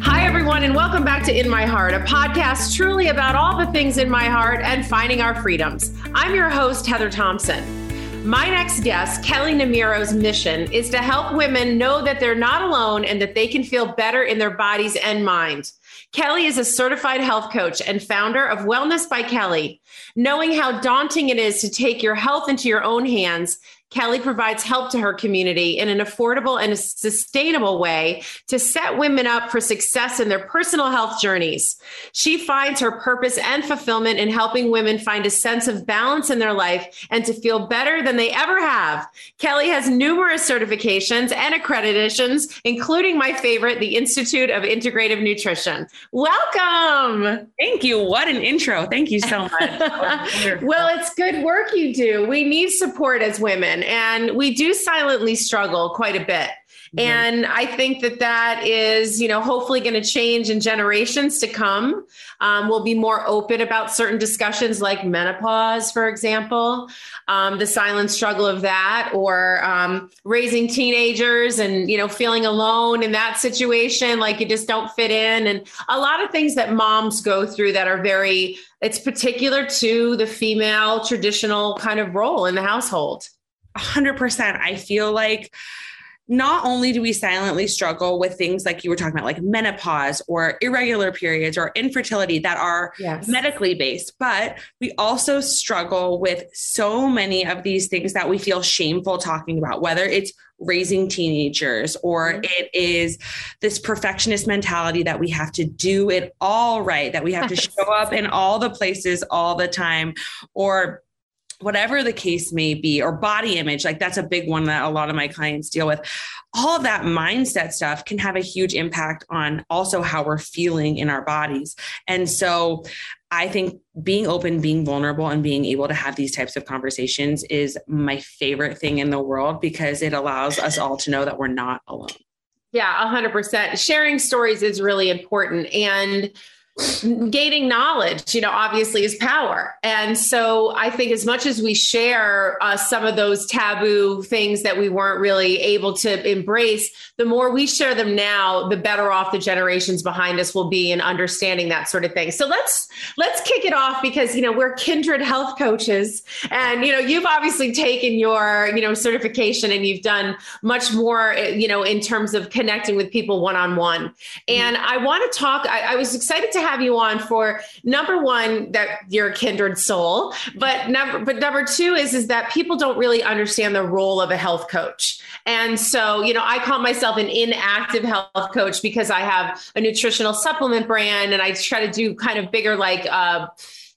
Hi, everyone, and welcome back to In My Heart, a podcast truly about all the things in my heart and finding our freedoms. I'm your host, Heather Thompson. My next guest, Kelly Namiro's mission is to help women know that they're not alone and that they can feel better in their bodies and mind. Kelly is a certified health coach and founder of Wellness by Kelly. Knowing how daunting it is to take your health into your own hands, Kelly provides help to her community in an affordable and sustainable way to set women up for success in their personal health journeys. She finds her purpose and fulfillment in helping women find a sense of balance in their life and to feel better than they ever have. Kelly has numerous certifications and accreditations, including my favorite, the Institute of Integrative Nutrition. Welcome. Thank you. What an intro. Thank you so much. well, it's good work you do. We need support as women and we do silently struggle quite a bit. Mm-hmm. And I think that that is, you know, hopefully going to change in generations to come. Um, we'll be more open about certain discussions like menopause, for example, um, the silent struggle of that, or um, raising teenagers and, you know, feeling alone in that situation, like you just don't fit in. And a lot of things that moms go through that are very, it's particular to the female traditional kind of role in the household. 100%. I feel like not only do we silently struggle with things like you were talking about, like menopause or irregular periods or infertility that are yes. medically based, but we also struggle with so many of these things that we feel shameful talking about, whether it's raising teenagers or mm-hmm. it is this perfectionist mentality that we have to do it all right, that we have to show up in all the places all the time, or whatever the case may be, or body image, like that's a big one that a lot of my clients deal with. All of that mindset stuff can have a huge impact on also how we're feeling in our bodies. And so I think being open, being vulnerable, and being able to have these types of conversations is my favorite thing in the world because it allows us all to know that we're not alone. Yeah, 100%. Sharing stories is really important. And gaining knowledge you know obviously is power. And so i think as much as we share uh, some of those taboo things that we weren't really able to embrace the more we share them now the better off the generations behind us will be in understanding that sort of thing. So let's let's kick it off because you know we're kindred health coaches and you know you've obviously taken your you know certification and you've done much more you know in terms of connecting with people one-on-one. And i want to talk I, I was excited to have you on for number one that you're a kindred soul, but number but number two is is that people don't really understand the role of a health coach. And so, you know, I call myself an inactive health coach because I have a nutritional supplement brand and I try to do kind of bigger like uh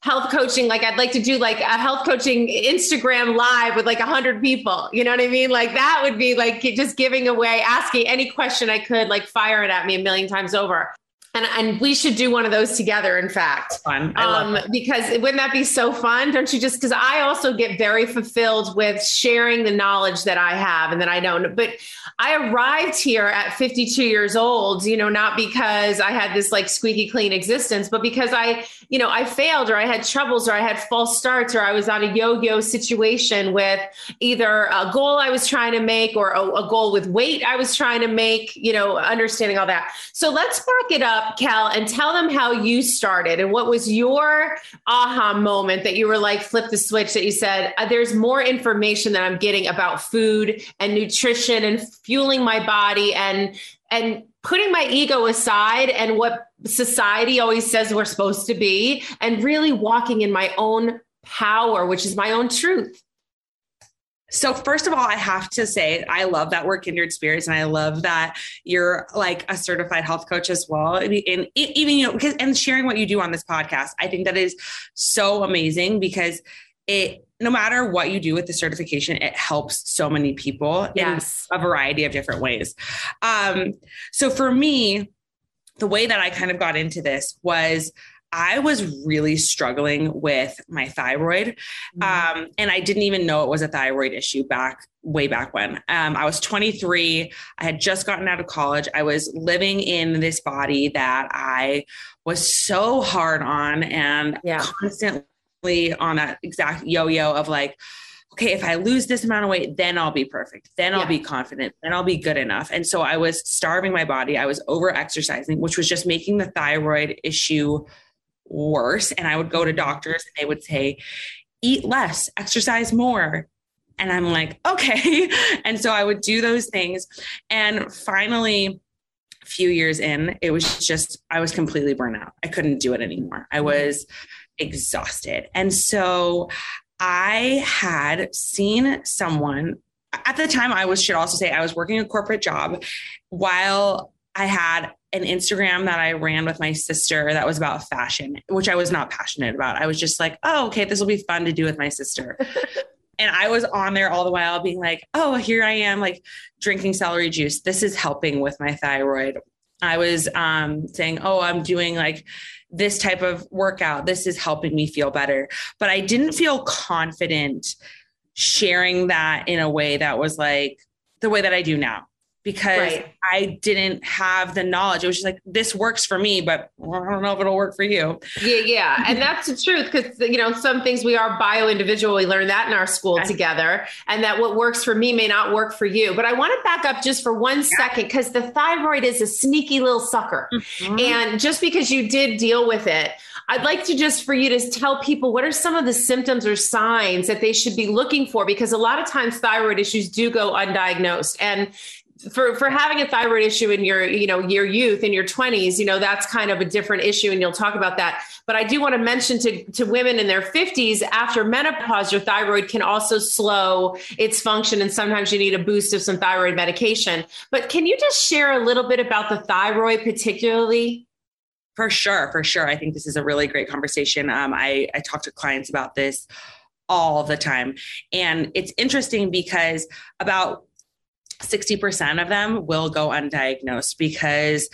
health coaching. Like i'd like to do like a health coaching instagram live with like 100 people. You know what i mean? Like that would be like just giving away asking any question i could like fire it at me a million times over and, and we should do one of those together in fact. Fun. Um, because wouldn't that be so fun? Don't you just because i also get very fulfilled with sharing the knowledge that i have and that i don't. But i arrived here at 52 years old you know not because i had this like squeaky clean existence but because i you know i failed or i had troubles or i had false starts or i was on a yo-yo situation with either a goal i was trying to make or a, a goal with weight i was trying to make you know understanding all that. So let's back it up up, Cal, and tell them how you started and what was your aha moment that you were like, flip the switch that you said, uh, there's more information that I'm getting about food and nutrition and fueling my body and, and putting my ego aside and what society always says we're supposed to be and really walking in my own power, which is my own truth. So first of all, I have to say I love that word kindred spirits, and I love that you're like a certified health coach as well. And even you know, because and sharing what you do on this podcast, I think that is so amazing because it no matter what you do with the certification, it helps so many people yes. in a variety of different ways. Um, so for me, the way that I kind of got into this was I was really struggling with my thyroid. Mm-hmm. Um, and I didn't even know it was a thyroid issue back way back when. Um, I was 23. I had just gotten out of college. I was living in this body that I was so hard on and yeah. constantly on that exact yo yo of like, okay, if I lose this amount of weight, then I'll be perfect. Then I'll yeah. be confident. Then I'll be good enough. And so I was starving my body. I was over exercising, which was just making the thyroid issue worse. And I would go to doctors and they would say, eat less, exercise more. And I'm like, okay. And so I would do those things. And finally, a few years in, it was just, I was completely burnt out. I couldn't do it anymore. I was exhausted. And so I had seen someone at the time I was should also say I was working a corporate job while I had an Instagram that I ran with my sister that was about fashion, which I was not passionate about. I was just like, oh, okay, this will be fun to do with my sister. and I was on there all the while being like, oh, here I am, like drinking celery juice. This is helping with my thyroid. I was um, saying, oh, I'm doing like this type of workout. This is helping me feel better. But I didn't feel confident sharing that in a way that was like the way that I do now because right. I didn't have the knowledge. It was just like, this works for me, but I don't know if it'll work for you. Yeah, yeah. And that's the truth because, you know, some things we are bio individual. We learned that in our school okay. together, and that what works for me may not work for you. But I want to back up just for one yeah. second because the thyroid is a sneaky little sucker. Mm-hmm. And just because you did deal with it, I'd like to just for you to tell people what are some of the symptoms or signs that they should be looking for because a lot of times thyroid issues do go undiagnosed. And for for having a thyroid issue in your you know your youth in your 20s you know that's kind of a different issue and you'll talk about that. But i do want to mention to to women in their 50s after menopause your thyroid can also slow its function and sometimes you need a boost of some thyroid medication. But can you just share a little bit about the thyroid particularly? For sure for sure. I think this is a really great conversation. Um, i i talk to clients about this all the time. And it's interesting because about 60% of them will go undiagnosed because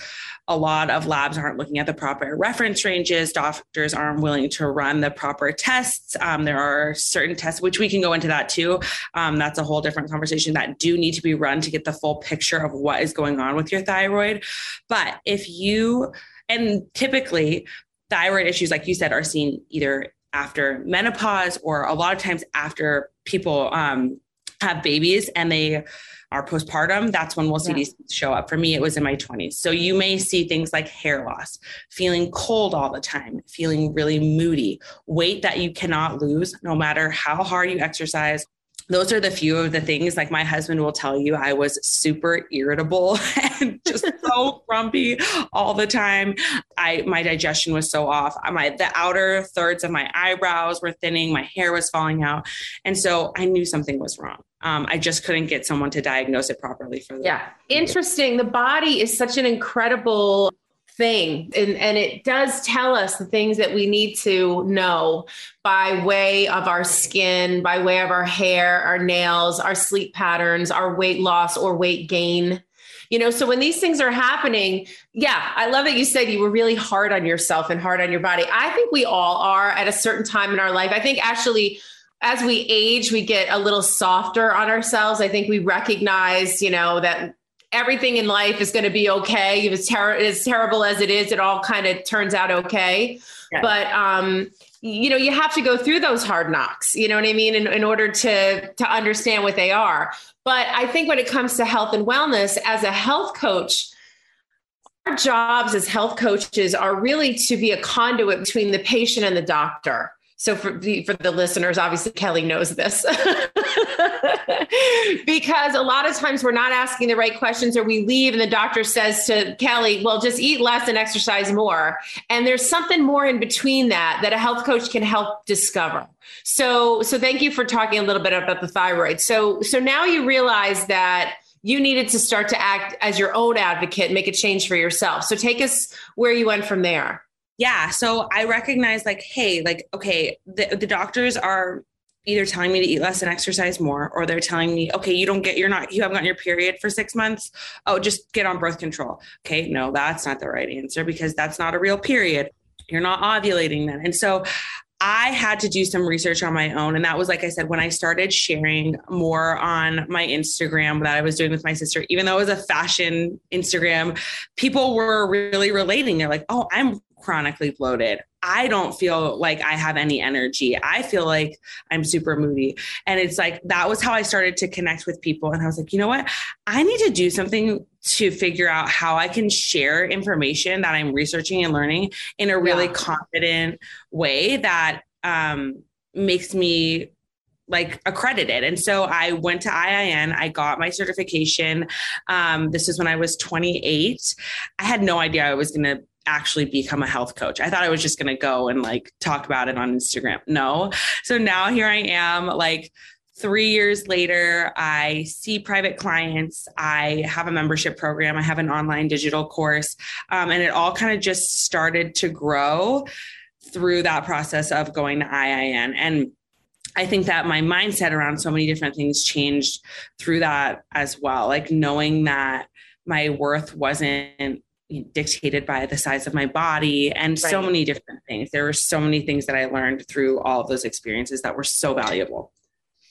a lot of labs aren't looking at the proper reference ranges. Doctors aren't willing to run the proper tests. Um, there are certain tests, which we can go into that too. Um, that's a whole different conversation that do need to be run to get the full picture of what is going on with your thyroid. But if you, and typically, thyroid issues, like you said, are seen either after menopause or a lot of times after people um, have babies and they are postpartum, that's when we'll see yeah. these show up. For me, it was in my 20s. So you may see things like hair loss, feeling cold all the time, feeling really moody, weight that you cannot lose no matter how hard you exercise, those are the few of the things like my husband will tell you I was super irritable and just so grumpy all the time. I my digestion was so off. My the outer thirds of my eyebrows were thinning, my hair was falling out. And so I knew something was wrong. Um, I just couldn't get someone to diagnose it properly for them. Yeah. Interesting. The body is such an incredible thing and, and it does tell us the things that we need to know by way of our skin by way of our hair our nails our sleep patterns our weight loss or weight gain you know so when these things are happening yeah i love that you said you were really hard on yourself and hard on your body i think we all are at a certain time in our life i think actually as we age we get a little softer on ourselves i think we recognize you know that everything in life is going to be okay. If it's ter- as terrible as it is, it all kind of turns out okay. Yeah. But um, you know, you have to go through those hard knocks. You know what I mean, in, in order to to understand what they are. But I think when it comes to health and wellness, as a health coach, our jobs as health coaches are really to be a conduit between the patient and the doctor. So for the, for the listeners, obviously Kelly knows this because a lot of times we're not asking the right questions or we leave and the doctor says to Kelly, well, just eat less and exercise more. And there's something more in between that that a health coach can help discover. So, so thank you for talking a little bit about the thyroid. So, so now you realize that you needed to start to act as your own advocate, and make a change for yourself. So take us where you went from there. Yeah. So I recognize like, hey, like, okay, the, the doctors are either telling me to eat less and exercise more, or they're telling me, okay, you don't get, you're not, you haven't gotten your period for six months. Oh, just get on birth control. Okay. No, that's not the right answer because that's not a real period. You're not ovulating then. And so I had to do some research on my own. And that was, like I said, when I started sharing more on my Instagram that I was doing with my sister, even though it was a fashion Instagram, people were really relating. They're like, oh, I'm chronically bloated. I don't feel like I have any energy. I feel like I'm super moody. And it's like that was how I started to connect with people. And I was like, you know what? I need to do something to figure out how I can share information that I'm researching and learning in a really yeah. confident way that um, makes me like accredited. And so I went to IIN, I got my certification. Um, this is when I was 28. I had no idea I was going to actually become a health coach. I thought I was just going to go and like talk about it on Instagram. No. So now here I am, like three years later, I see private clients. I have a membership program. I have an online digital course. Um, and it all kind of just started to grow through that process of going to IIN. And I think that my mindset around so many different things changed through that as well. Like knowing that my worth wasn't dictated by the size of my body and right. so many different things. There were so many things that I learned through all of those experiences that were so valuable.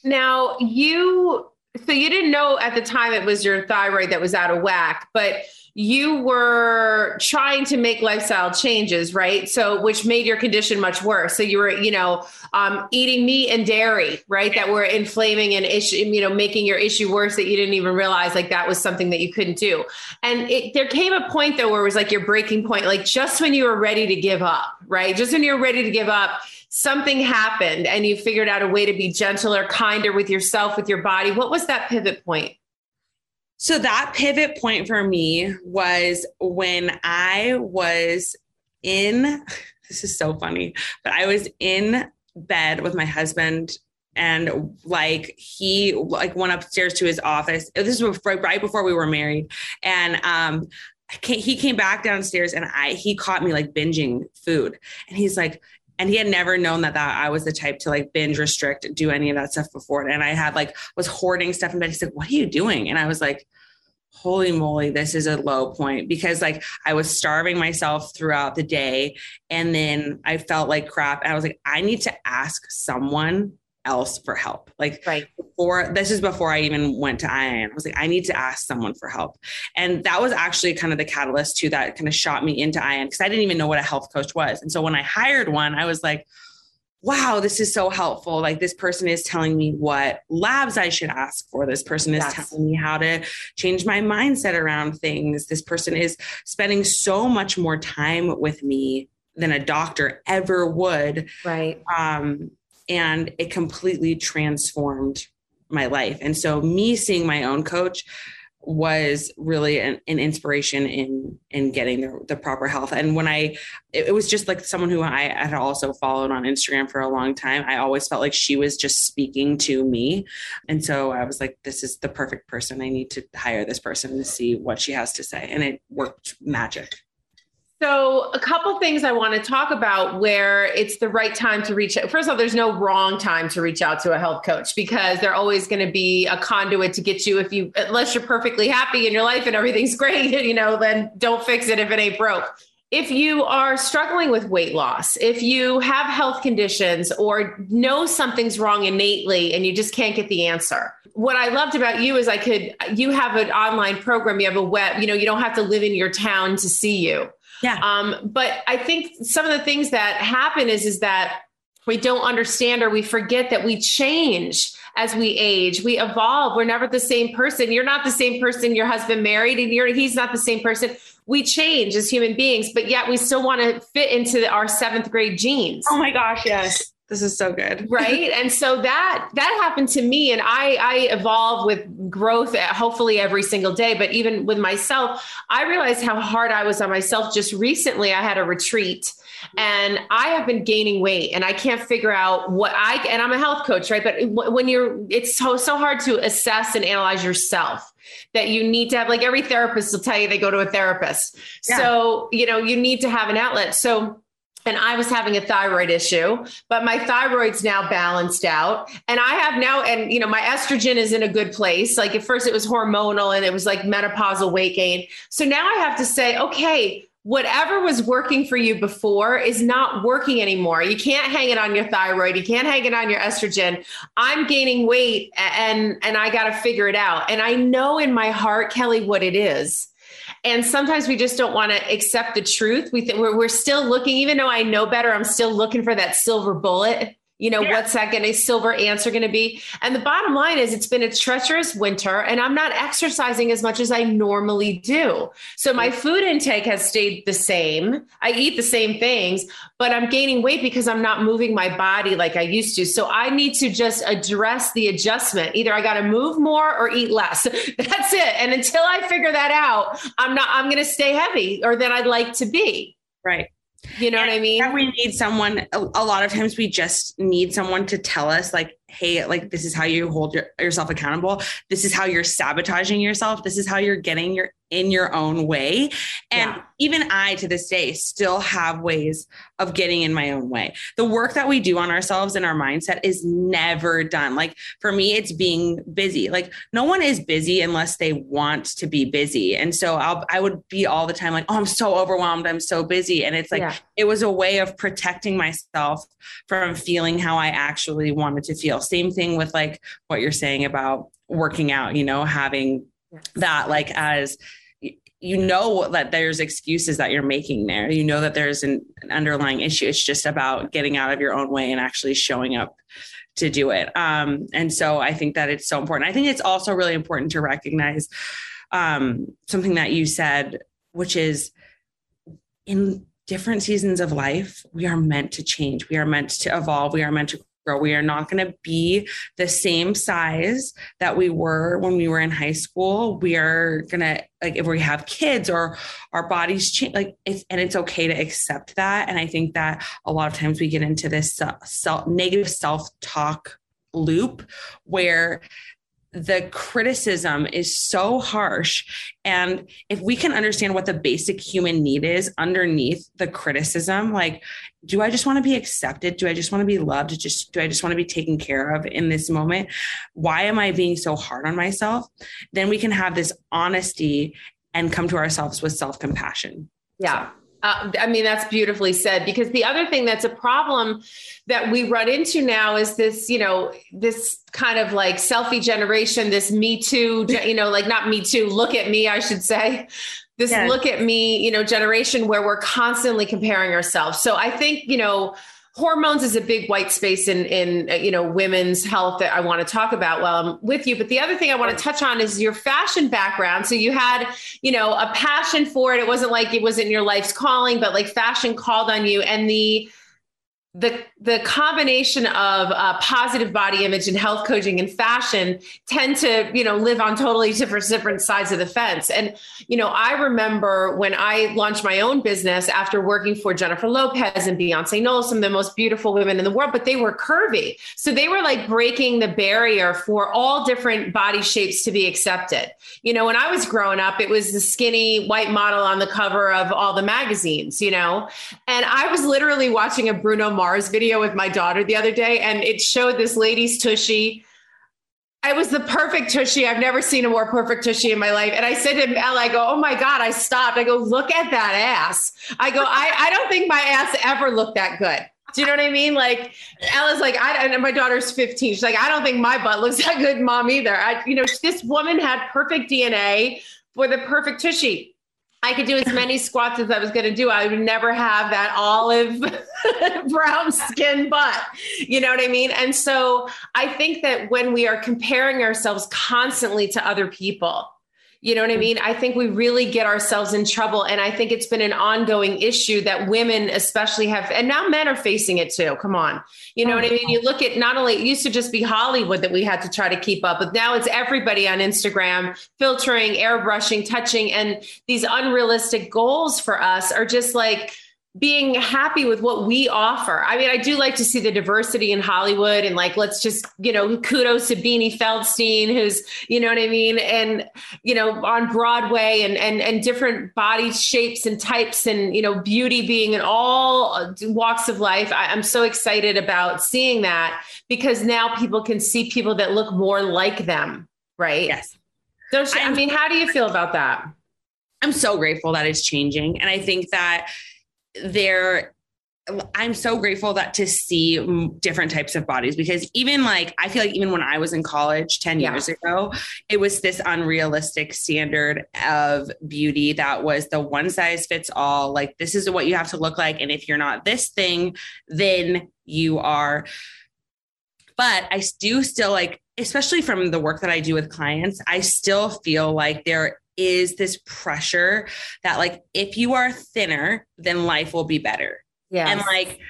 Now, you so you didn't know at the time it was your thyroid that was out of whack, but you were trying to make lifestyle changes, right? So, which made your condition much worse. So you were, you know, um, eating meat and dairy, right? That were inflaming and issue, you know, making your issue worse that you didn't even realize like that was something that you couldn't do. And it, there came a point though where it was like your breaking point, like just when you were ready to give up, right? Just when you're ready to give up, something happened and you figured out a way to be gentler, kinder with yourself, with your body. What was that pivot point? So that pivot point for me was when I was in, this is so funny, but I was in bed with my husband and like he like went upstairs to his office. This was right before we were married. And um he came back downstairs and I he caught me like binging food. And he's like, and he had never known that that I was the type to like binge restrict, do any of that stuff before. And I had like was hoarding stuff in bed. He's like, "What are you doing?" And I was like, "Holy moly, this is a low point." Because like I was starving myself throughout the day, and then I felt like crap. And I was like, "I need to ask someone else for help. Like right. before this is before I even went to IIN. I was like, I need to ask someone for help. And that was actually kind of the catalyst to that kind of shot me into IIN because I didn't even know what a health coach was. And so when I hired one, I was like, wow, this is so helpful. Like this person is telling me what labs I should ask for. This person is yes. telling me how to change my mindset around things. This person is spending so much more time with me than a doctor ever would. Right. Um, and it completely transformed my life. And so me seeing my own coach was really an, an, inspiration in in getting the, the, proper health. And when i it, it, was just like someone who i had also followed on instagram for a long time. I always felt like she was just speaking to me. And so i was like this is the perfect person. I need to hire this person to see what she has to say. And it worked magic so, a couple things I want to talk about where it's the right time to reach out. First of all, there's no wrong time to reach out to a health coach because they're always going to be a conduit to get you if you, unless you're perfectly happy in your life and everything's great, you know, then don't fix it if it ain't broke. If you are struggling with weight loss, if you have health conditions or know something's wrong innately and you just can't get the answer, what I loved about you is I could, you have an online program, you have a web, you know, you don't have to live in your town to see you yeah. Um, but I think some of the things that happen is is that we don't understand or we forget that we change as we age. We evolve. We're never the same person. You're not the same person your husband married, and you're he's not the same person. we change as human beings, but yet we still want to fit into our seventh grade jeans. Oh my gosh, yes. This is so good. right. And so that that happened to me. And I I evolve with growth uh, hopefully every single day. But even with myself, I realized how hard I was on myself. Just recently I had a retreat and I have been gaining weight and I can't figure out what I and I'm a health coach, right? But when you're it's so so hard to assess and analyze yourself that you need to have like every therapist will tell you they go to a therapist. Yeah. So, you know, you need to have an outlet. So and I was having a thyroid issue, but my thyroid's now balanced out. And I have now, and you know, my estrogen is in a good place. Like at first it was hormonal and it was like menopausal weight gain. So now I have to say, okay, whatever was working for you before is not working anymore. You can't hang it on your thyroid. You can't hang it on your estrogen. I'm gaining weight and and I got to figure it out. And I know in my heart, Kelly, what it is. And sometimes we just don't want to accept the truth. We think we're, we're still looking, even though I know better, I'm still looking for that silver bullet you know, yeah. what's that going to silver answer going to be? And the bottom line is it's been a treacherous winter and I'm not exercising as much as I normally do. So my food intake has stayed the same. I eat the same things, but I'm gaining weight because I'm not moving my body like I used to. So I need to just address the adjustment. Either I got to move more or eat less. That's it. And until I figure that out, I'm not, I'm going to stay heavy or than I'd like to be. Right. You know and what I mean? We need someone, a, a, lot of times we just need someone to tell us, like, hey, like, this is how you hold your, yourself accountable. This is how you're sabotaging yourself. This is how you're getting your in your own way. And yeah. even I, to this day, still have ways of getting in my own way. The work that we do on ourselves and our mindset is never done. Like for me, it's being busy. Like no one is busy unless they want to be busy. And so I'll, I would be all the time like, oh, I'm so overwhelmed. I'm so busy. And it's like, yeah. it was a way of protecting myself from feeling how I actually wanted to feel. Same thing with like what you're saying about working out, you know, having that like as you know that there's excuses that you're making there. You know that there's an, an, underlying issue. It's just about getting out of your own way and actually showing up to do it. Um, and so i think that it's so important. I think it's also really important to recognize um, something that you said which is in different seasons of life we are meant to change. We are meant to evolve. We are meant to grow. We are not going to be the same size that we were when we were in high school. We are going to like if we have kids or our bodies change like it's and it's okay to accept that and I think that a lot of times we get into this self negative self-talk loop where the criticism is so harsh. And if we can understand what the basic human need is underneath the criticism, like, do I just want to be accepted? Do I just want to be loved? Just do I just want to be taken care of in this moment? Why am I being so hard on myself? Then we can have this honesty and come to ourselves with self compassion. Yeah. So. Uh, I mean, that's beautifully said because the other thing that's a problem that we run into now is this, you know, this kind of like selfie generation, this me too, you know, like not me too, look at me, I should say. This yes. look at me, you know, generation where we're constantly comparing ourselves. So I think, you know, hormones is a big white space in in uh, you know women's health that I want to talk about while I'm with you. But the other thing I want to touch on is your fashion background. So you had you know a passion for it. It wasn't like it wasn't your life's calling, but like fashion called on you, and the the the combination of uh, positive body image and health coaching and fashion tend to you know live on totally different different sides of the fence. And you know i remember when i launched my own business after working for jennifer lopez and beyonce knowles some of the most beautiful women in the world but they were curvy. So they were like breaking the barrier for all different body shapes to be accepted. You know when i was growing up it was the skinny white model on the cover of all the magazines you know? And i was literally watching a bruno mars video video with my daughter the other day, and it showed this lady's tushy. It was the perfect tushy. I've never seen a more perfect tushy in my life. And I said to Elle, I go, oh my God, I stopped. I go, look at that ass. I go, I, I don't think my ass ever looked that good. Do you know what I mean? Like Ella's like, I and my daughter's 15. She's like, I don't think my butt looks that good, mom, either. I, you know, this woman had perfect DNA for the perfect tushy. I could do as many squats as I was going to do. I would never have that olive brown skin butt. You know what I mean? And so I think that when we are comparing ourselves constantly to other people, You know what I mm-hmm. mean? I think we really get ourselves in trouble. And I think it's been an ongoing issue that women, especially, have, and now men are facing it too. Come on. You know oh, what I mean? You look at not only, it used to just be Hollywood that we had to try to keep up, but now it's everybody on Instagram filtering, airbrushing, touching. And these unrealistic goals for us are just like, being happy with what we offer. I mean, I do like to see the diversity in Hollywood and like, let's just, you know, kudos to Beanie Feldstein, who's, you know what I mean? And, you know, on Broadway and, and, and different body shapes and types and, you know, beauty being in all walks of life. I, I'm so excited about seeing that because now people can see people that look more like them. Right. Yes. So, I mean, how do you feel about that? I'm so grateful that it's changing. And I think that, there I'm so grateful that to see different types of bodies because even like I feel like even when I was in college 10 yeah. years ago, it was this unrealistic standard of beauty that was the one size fits all. Like this is what you have to look like. And if you're not this thing, then you are. But I do still like, especially from the work that I do with clients, I still feel like there is this pressure that like if you are thinner, then life will be better. Yeah. And like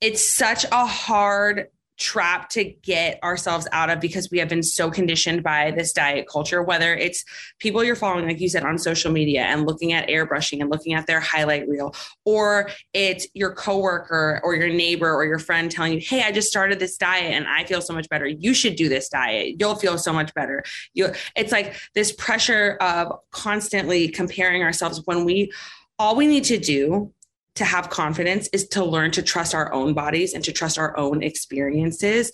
it's such a hard trap to get ourselves out of because we have been so conditioned by this diet culture whether it's people you're following like you said on social media and looking at airbrushing and looking at their highlight reel or it's your coworker or your neighbor or your friend telling you hey I just started this diet and I feel so much better. You should do this diet. You'll feel so much better. You it's like this pressure of constantly comparing ourselves when we all we need to do to have confidence is to learn to trust our own bodies and to trust our own experiences.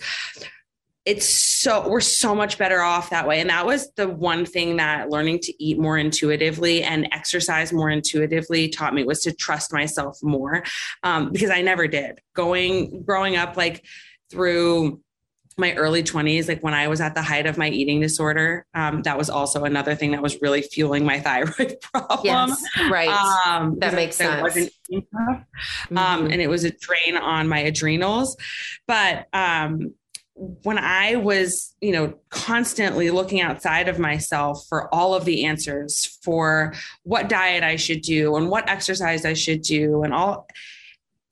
It's so we're so much better off that way. And that was the one thing that learning to eat more intuitively and exercise more intuitively taught me was to trust myself more um, because i never did. Going growing up like through my early 20s, like when I was at the height of my eating disorder, um, that was also another thing that was really fueling my thyroid problem. Yes, right. Um, that makes sense. Mm-hmm. Um, and it was a drain on my adrenals. But um, when I was, you know, constantly looking outside of myself for all of the answers for what diet I should do and what exercise I should do and all,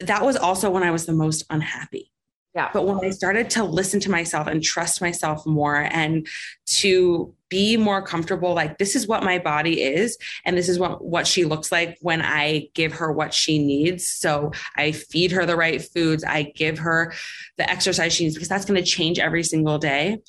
that was also when I was the most unhappy yeah. But when I started to listen to myself and trust myself more and to be more comfortable, like this is what my body is, and this is what, what she looks like when I give her what she needs. So I feed her the right foods, I give her the exercise she needs because that's going to change every single day.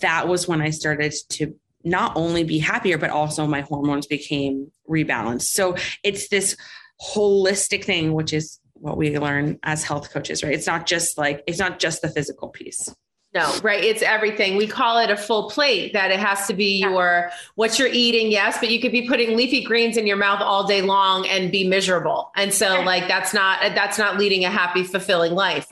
That was when I started to not only be happier, but also my hormones became rebalanced. So it's this holistic thing, which is what we learn as health coaches, right? It's not just like, it's not just the physical piece. No, right. It's everything. We call it a full plate that it has to be yeah. your what you're eating, yes, but you could be putting leafy greens in your mouth all day long and be miserable. And so yeah. like that's not that's not leading a happy fulfilling life.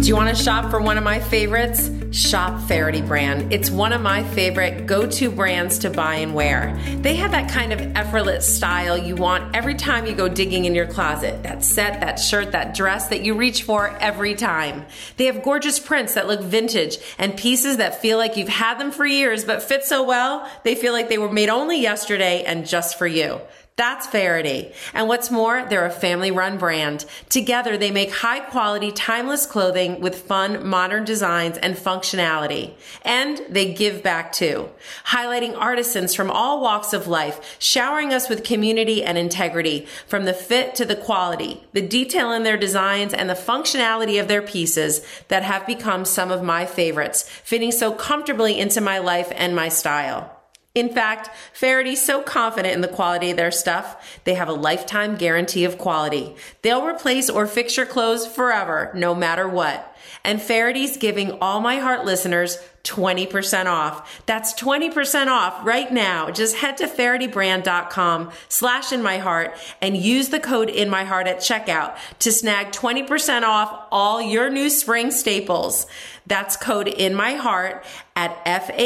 Do you want to shop for one of my favorites? Shop Faherty brand. It's one of my favorite go to brands to buy and wear. They have that kind of effortless style you want every time you go digging in your closet. That set, that shirt, that dress that you reach for every time. They have gorgeous prints that look vintage and pieces that feel like you've had them for years but fit so well, they feel like they were made only yesterday and just for you. That's Faherty. And what's more, they're a family run brand. Together, they make high quality, timeless clothing with fun, modern designs and functionality. And they give back too, highlighting artisans from all walks of life, showering us with community and integrity, from the fit to the quality, the detail in their designs and the functionality of their pieces that have become some of my favorites, fitting so comfortably into my life and my style. In fact, Faherty's so confident in the quality of their stuff, they have a lifetime guarantee of quality. They'll replace or fix your clothes forever, no matter what. And Faherty's giving all my heart listeners 20% off. That's 20% off right now. Just head to fahertybrand.com slash in my heart and use the code in my heart at checkout to snag 20% off all your new spring staples. That's code in my heart at F-A-H-E-R-T-Y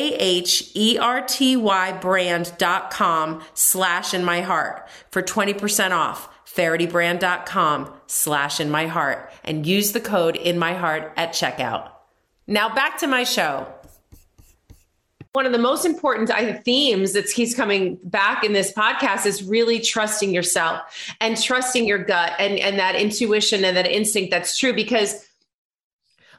brand.com slash in my heart for 20% off. fahertybrand.com slash in my heart and use the code in my heart at checkout. Now back to my show. one of the most important themes that keeps coming back in this podcast is really trusting yourself and trusting your gut and, and that intuition and that instinct that's true because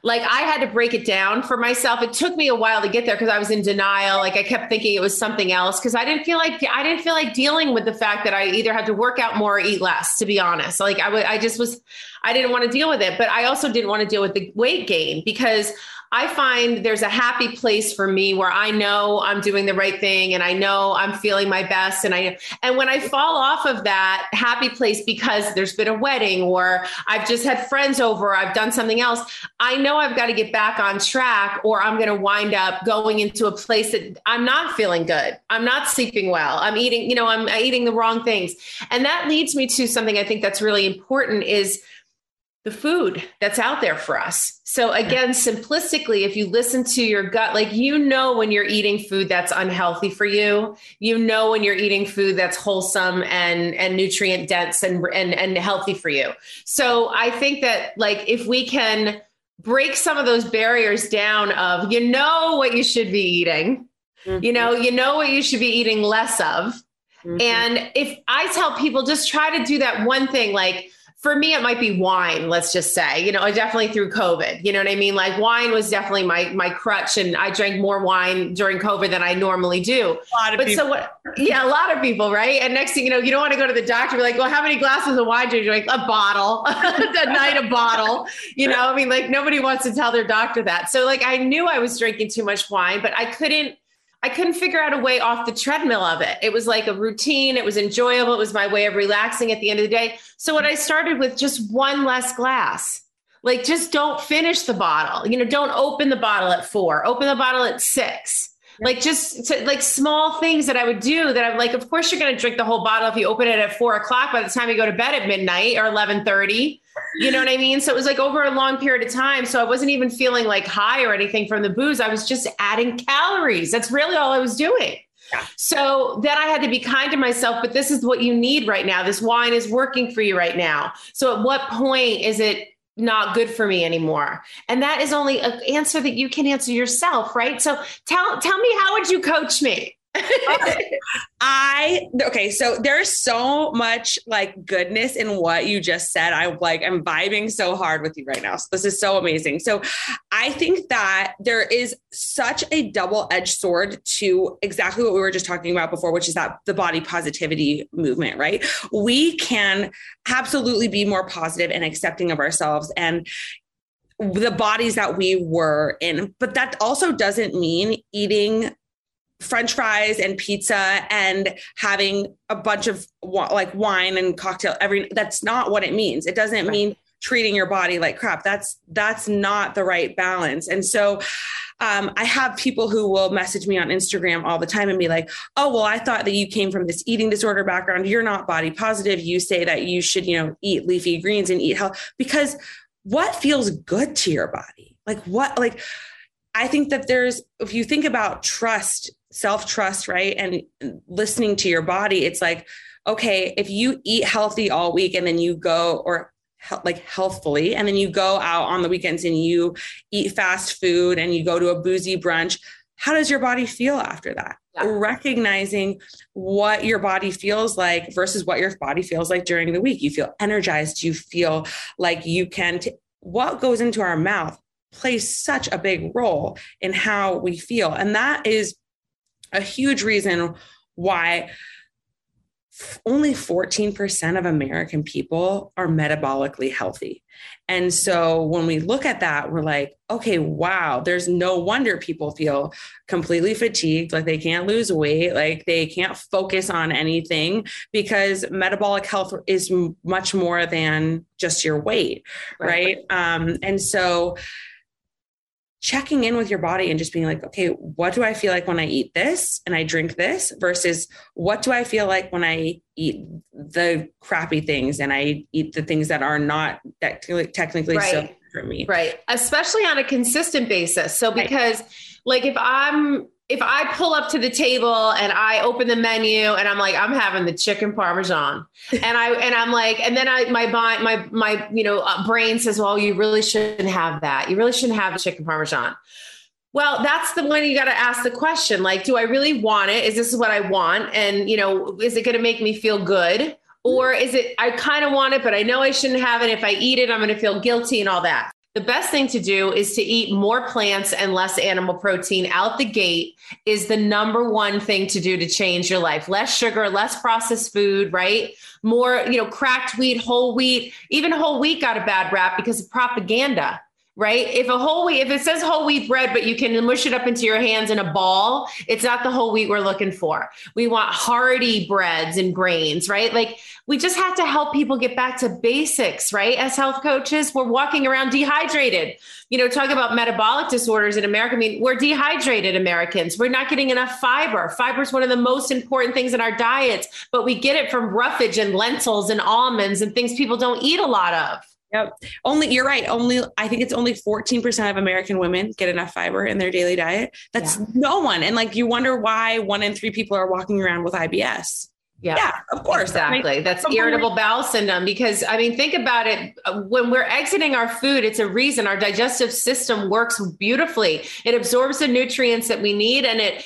like I had to break it down for myself. It took me a while to get there because I was in denial. Like I kept thinking it was something else because I didn't feel like I didn't feel like dealing with the fact that I either had to work out more or eat less. To be honest, like I would, I just was, I didn't want to deal with it. But I also didn't want to deal with the weight gain because I find there's a happy place for me where I know I'm doing the right thing and I know I'm feeling my best. And I, and when I fall off of that happy place because there's been a wedding or I've just had friends over, I've done something else, I know I've got to get back on track or I'm going to wind up going into a place that I'm not feeling good. I'm not sleeping well. I'm eating, you know, I'm eating the wrong things. And that leads me to something I think that's really important is the food that's out there for us. So again, simplistically, if you listen to your gut, like you know when you're eating food that's unhealthy for you, you know when you're eating food that's wholesome and and nutrient dense and and and healthy for you. So I think that like if we can break some of those barriers down of you know what you should be eating, mm-hmm. you know, you know what you should be eating less of. Mm-hmm. And if I tell people just try to do that one thing like for me, it might be wine, let's just say, you know, definitely through COVID, you know what I mean? Like wine was definitely my, my crutch and I drank more wine during COVID than I normally do. but people. so what, yeah, a lot of people, right? And next thing you know, you don't want to go to the doctor, be like, well, how many glasses of wine do you drink? A bottle, a night, a bottle, you know, I mean, like nobody wants to tell their doctor that. So like, I knew I was drinking too much wine, but I couldn't, I couldn't figure out a way off the treadmill of it. It was like a routine. It was enjoyable. It was my way of relaxing at the end of the day. So what I started with just one less glass. Like just don't finish the bottle. You know, don't open the bottle at four. Open the bottle at six. Like just to, like small things that I would do that I'm like, of course you're going to drink the whole bottle if you open it at four o'clock by the time you go to bed at midnight or 1130. You know what I mean? So it was like over a long period of time. So I wasn't even feeling like high or anything from the booze. I was just adding calories. That's really all I was doing. Yeah. So then I had to be kind to myself, but this is what you need right now. This wine is working for you right now. So at what point is it not good for me anymore? And that is only an answer that you can answer yourself, right? So tell tell me how would you coach me? I okay, so there's so much like goodness in what you just said. I like I'm vibing so hard with you right now. So this is so amazing. So I think that there is such a double-edged sword to exactly what we were just talking about before, which is that the body positivity movement, right? We can absolutely be more positive and accepting of ourselves and the bodies that we were in. But that also doesn't mean eating french fries and pizza and having a bunch of like wine and cocktail every that's not what it means it doesn't right. mean treating your body like crap that's that's not the right balance and so um, I have people who will message me on Instagram all the time and be like, "Oh, well, I thought that you came from this eating disorder background. You're not body positive. You say that you should, you know, eat leafy greens and eat health because what feels good to your body? Like what? Like I think that there's, if you think about trust self trust, right? And listening to your body, it's like, okay, if you eat healthy all week and then you go or like healthfully and then you go out on the weekends and you eat fast food and you go to a boozy brunch how does your body feel after that yeah. recognizing what your body feels like versus what your body feels like during the week you feel energized you feel like you can t- what goes into our mouth plays such a big role in how we feel and that is a huge reason why only 14% of American people are metabolically healthy. And so when we look at that, we're like, okay, wow, there's no wonder people feel completely fatigued, like they can't lose weight, like they can't focus on anything because metabolic health is much more than just your weight, right? right? Um, and so checking in with your body and just being like, okay, what do I feel like when I eat this and I drink this versus what do I feel like when I eat the crappy things and I eat the things that are not technically, technically right. so for me. Right. Especially on a consistent basis. So because right. like if I'm if I pull up to the table and I open the menu and I'm like, I'm having the chicken parmesan, and I and I'm like, and then I my my my you know uh, brain says, well, you really shouldn't have that. You really shouldn't have the chicken parmesan. Well, that's the one you got to ask the question like, do I really want it? Is this what I want? And, you know, is it going to make me feel good? Or is it, I kind of want it, but I know I shouldn't have it. If I eat it, I'm going to feel guilty and all that. The best thing to do is to eat more plants and less animal protein out the gate is the number one thing to do to change your life. Less sugar, less processed food, right? More, you know, cracked wheat, whole wheat. Even whole wheat got a bad rap because of propaganda right? If a whole wheat, if it says whole wheat bread, but you can mush it up into your hands in a ball, it's not the whole wheat we're looking for. We want hearty breads and grains, right? Like we just have to help people get back to basics, right? As health coaches, we're walking around dehydrated. You know, talk about metabolic disorders in America. I mean, we're dehydrated Americans. We're not getting enough fiber. Fiber is one of the most important things in our diets, but we get it from roughage and lentils and almonds and things people don't eat a lot of. Yep. Only you're right. Only I think it's only 14% of American women get enough fiber in their daily diet. That's yeah. no one. And like you wonder why one in three people are walking around with IBS. Yeah. yeah, of course. Exactly. That's irritable bowel syndrome because I mean, think about it. When we're exiting our food, it's a reason our digestive system works beautifully. It absorbs the nutrients that we need and it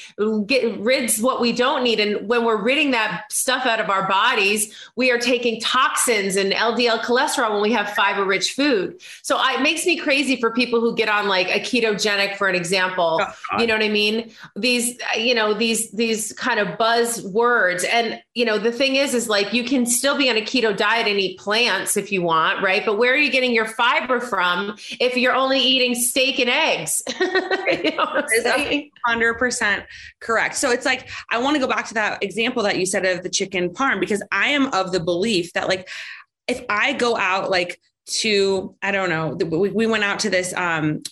get, rids what we don't need. And when we're ridding that stuff out of our bodies, we are taking toxins and LDL cholesterol when we have fiber rich food. So I, it makes me crazy for people who get on like a ketogenic, for an example. Oh, you know what I mean? These, you know, these, these kind of buzz words. And, you know, the thing is, is like you can still be on a keto diet and eat plants if you want, right? But where are you getting your fiber from if you're only eating steak and eggs? you know 100% correct. So it's like, I want to go back to that example that you said of the chicken parm, because I am of the belief that, like, if I go out, like, to I don't know. We, we went out to this um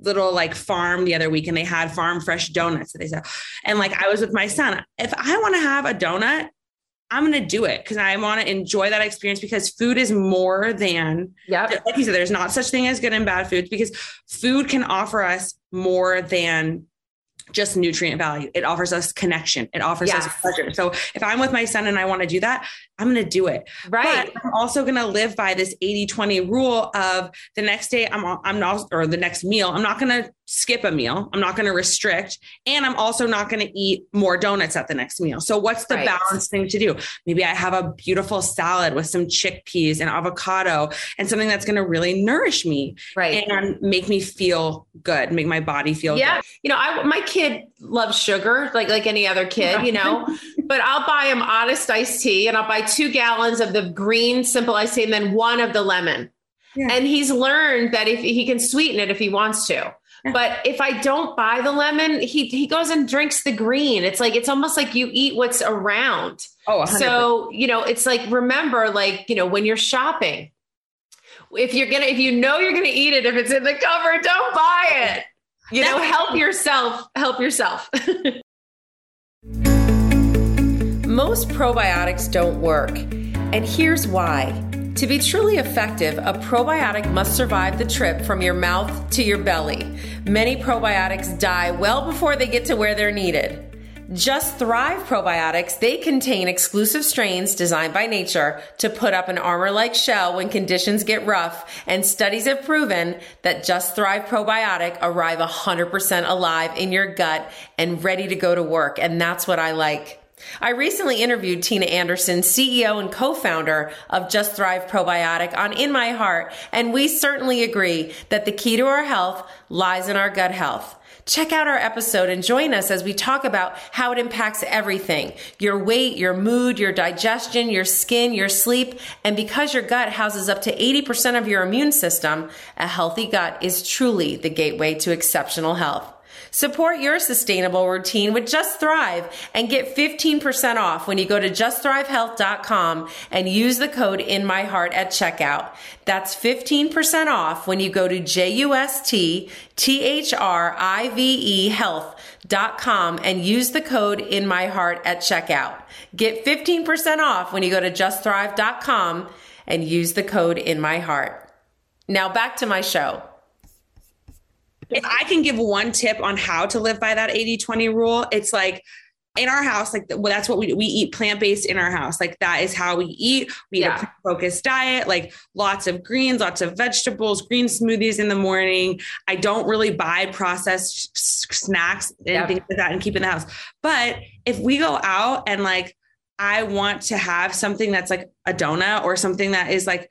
little like farm the other week and they had farm fresh donuts that they said. And like I was with my son. If I want to have a donut, I'm going to do it because I want to enjoy that experience because food is more than, yeah. Like you said, there's not such thing as good and bad foods because food can offer us more than just nutrient value. It offers us connection. It offers yes. us pleasure. So if I'm with my son and I want to do that, I'm going to do it. Right. But I'm also going to live by this 80 20 rule of the next day I'm, I'm not, or the next meal, I'm not going to skip a meal. I'm not going to restrict. And I'm also not going to eat more donuts at the next meal. So what's the right. balanced thing to do? Maybe I have a beautiful salad with some chickpeas and avocado and something that's going to really nourish me. Right. And make me feel good, make my body feel yeah. good. You know, I, my kid loves sugar like, like any other kid, you know, but I'll buy him honest iced tea and I'll buy two gallons of the green simple iced tea and then one of the lemon. Yeah. And he's learned that if he can sweeten it if he wants to. But if I don't buy the lemon, he he goes and drinks the green. It's like it's almost like you eat what's around. Oh, 100. so you know, it's like remember, like you know, when you're shopping, if you're gonna, if you know you're gonna eat it, if it's in the cover, don't buy it. You know, help yourself. Help yourself. Most probiotics don't work, and here's why. To be truly effective, a probiotic must survive the trip from your mouth to your belly. Many probiotics die well before they get to where they're needed. Just Thrive probiotics, they contain exclusive strains designed by nature to put up an armor like shell when conditions get rough, and studies have proven that Just Thrive probiotic arrive 100% alive in your gut and ready to go to work, and that's what I like. I recently interviewed Tina Anderson, CEO and co-founder of Just Thrive Probiotic on In My Heart, and we certainly agree that the key to our health lies in our gut health. Check out our episode and join us as we talk about how it impacts everything your weight, your mood, your digestion, your skin, your sleep. And because your gut houses up to 80% of your immune system, a healthy gut is truly the gateway to exceptional health. Support your sustainable routine with Just Thrive and get 15% off when you go to justthrivehealth.com and use the code in my heart at checkout. That's 15% off when you go to J U S T T H R I V E health.com and use the code in my heart at checkout. Get 15% off when you go to justthrive.com and use the code in my heart. Now back to my show. If I can give one tip on how to live by that 80 20 rule, it's like in our house, like well, that's what we we eat plant based in our house. Like that is how we eat. We eat yeah. a focused diet, like lots of greens, lots of vegetables, green smoothies in the morning. I don't really buy processed snacks and things like that and keep in the house. But if we go out and like I want to have something that's like a donut or something that is like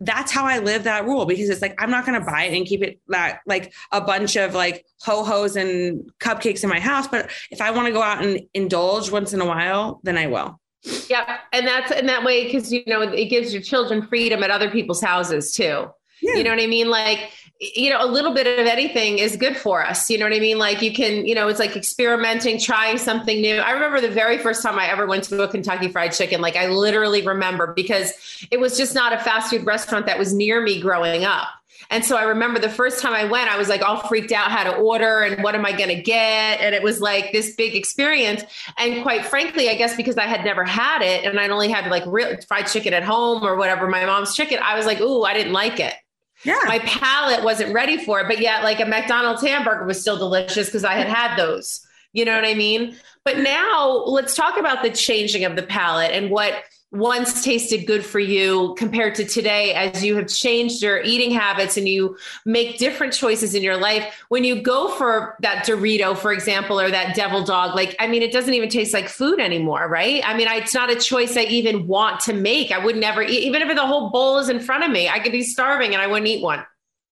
that's how I live that rule because it's like I'm not going to buy it and keep it that like a bunch of like ho hos and cupcakes in my house. But if I want to go out and indulge once in a while, then I will. Yeah, and that's in that way because you know it gives your children freedom at other people's houses too. Yeah. You know what I mean? Like you know, a little bit of anything is good for us. You know what I mean? Like you can, you know, it's like experimenting, trying something new. I remember the very first time I ever went to a Kentucky Fried Chicken. Like I literally remember because it was just not a fast food restaurant that was near me growing up. And so I remember the first time I went, I was like all freaked out how to order and what am I going to get? And it was like this big experience. And quite frankly, I guess because I had never had it and I'd only had like real fried chicken at home or whatever, my mom's chicken, I was like, ooh, I didn't like it. Yeah. My palate wasn't ready for it, but yet like a McDonald's hamburger was still delicious because I had had those. You know what I mean? But now let's talk about the changing of the palate and what once tasted good for you compared to today as you have changed your eating habits and you make different choices in your life when you go for that dorito for example or that devil dog like i mean it doesn't even taste like food anymore right i mean I, it's not a choice i even want to make i would never eat even if the whole bowl is in front of me i could be starving and i wouldn't eat one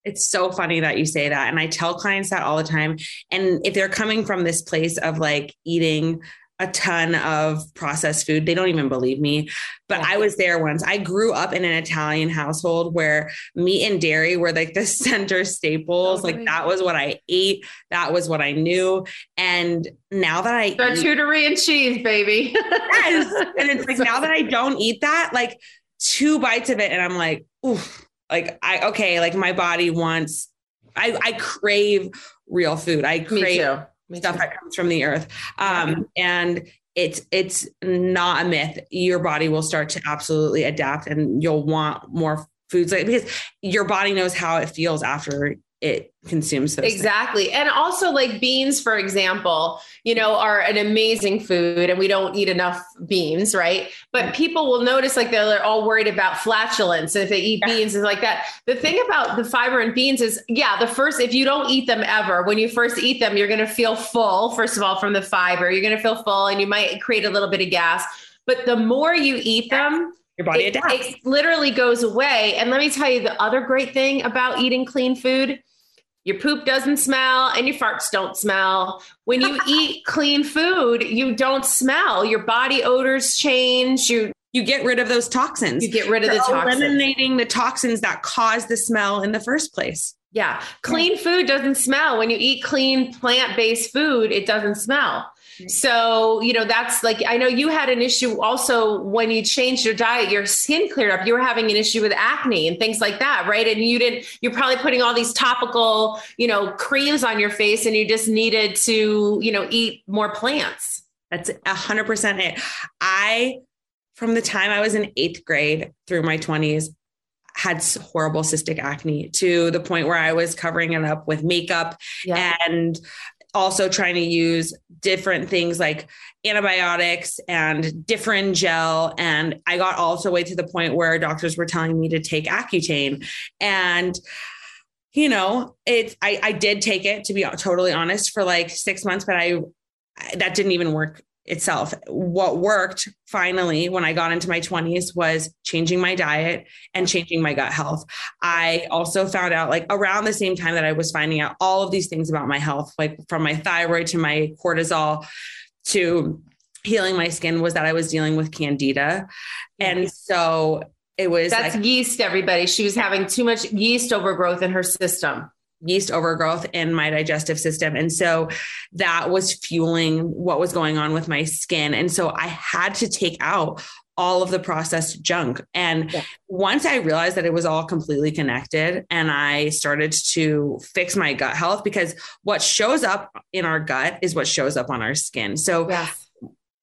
it's so funny that you say that. And I tell clients that all the time. And if they're coming from this place of like eating a ton of processed food. They don't even believe me. But I was there once. I grew up in an Italian household where meat and dairy were like the center staples. like that was what I ate. That was what I knew. And now that I charcuterie and cheese, baby. yes. And it's like now that I don't eat that, like two bites of it, and I'm like, oof, like I okay, like my body wants I, I crave real food. I crave stuff that comes from the earth. Um, and it's it's not a myth. Your body will start to absolutely adapt, and you'll want more foods like because your body knows how it feels after it consumes those exactly things. and also like beans for example you know are an amazing food and we don't eat enough beans right but people will notice like they're all worried about flatulence if they eat yeah. beans and like that the thing about the fiber in beans is yeah the first if you don't eat them ever when you first eat them you're going to feel full first of all from the fiber you're going to feel full and you might create a little bit of gas but the more you eat them your body it, adapts. It literally goes away. And let me tell you the other great thing about eating clean food your poop doesn't smell and your farts don't smell. When you eat clean food, you don't smell. Your body odors change. You you get rid of those toxins. You get rid of You're the toxins. Eliminating the toxins that cause the smell in the first place. Yeah. Clean food doesn't smell. When you eat clean plant-based food, it doesn't smell. So, you know, that's like, I know you had an issue also when you changed your diet, your skin cleared up. You were having an issue with acne and things like that, right? And you didn't, you're probably putting all these topical, you know, creams on your face and you just needed to, you know, eat more plants. That's a hundred percent it. I, from the time I was in eighth grade through my 20s, had horrible cystic acne to the point where I was covering it up with makeup yeah. and also trying to use different things like antibiotics and different gel. And I got also way to the point where doctors were telling me to take Accutane. And you know, it's I, I did take it to be totally honest for like six months, but I that didn't even work itself. What worked finally when I got into my 20s was changing my diet and changing my gut health. I also found out, like, around the same time that I was finding out all of these things about my health, like from my thyroid to my cortisol to healing my skin, was that I was dealing with candida. And so it was that's like, yeast, everybody. She was having too much yeast overgrowth in her system yeast overgrowth in my digestive system. And so that was fueling what was going on with my skin. And so I had to take out all of the processed junk. And yeah. once I realized that it was all completely connected and I started to fix my gut health, because what shows up in our gut is what shows up on our skin. So yes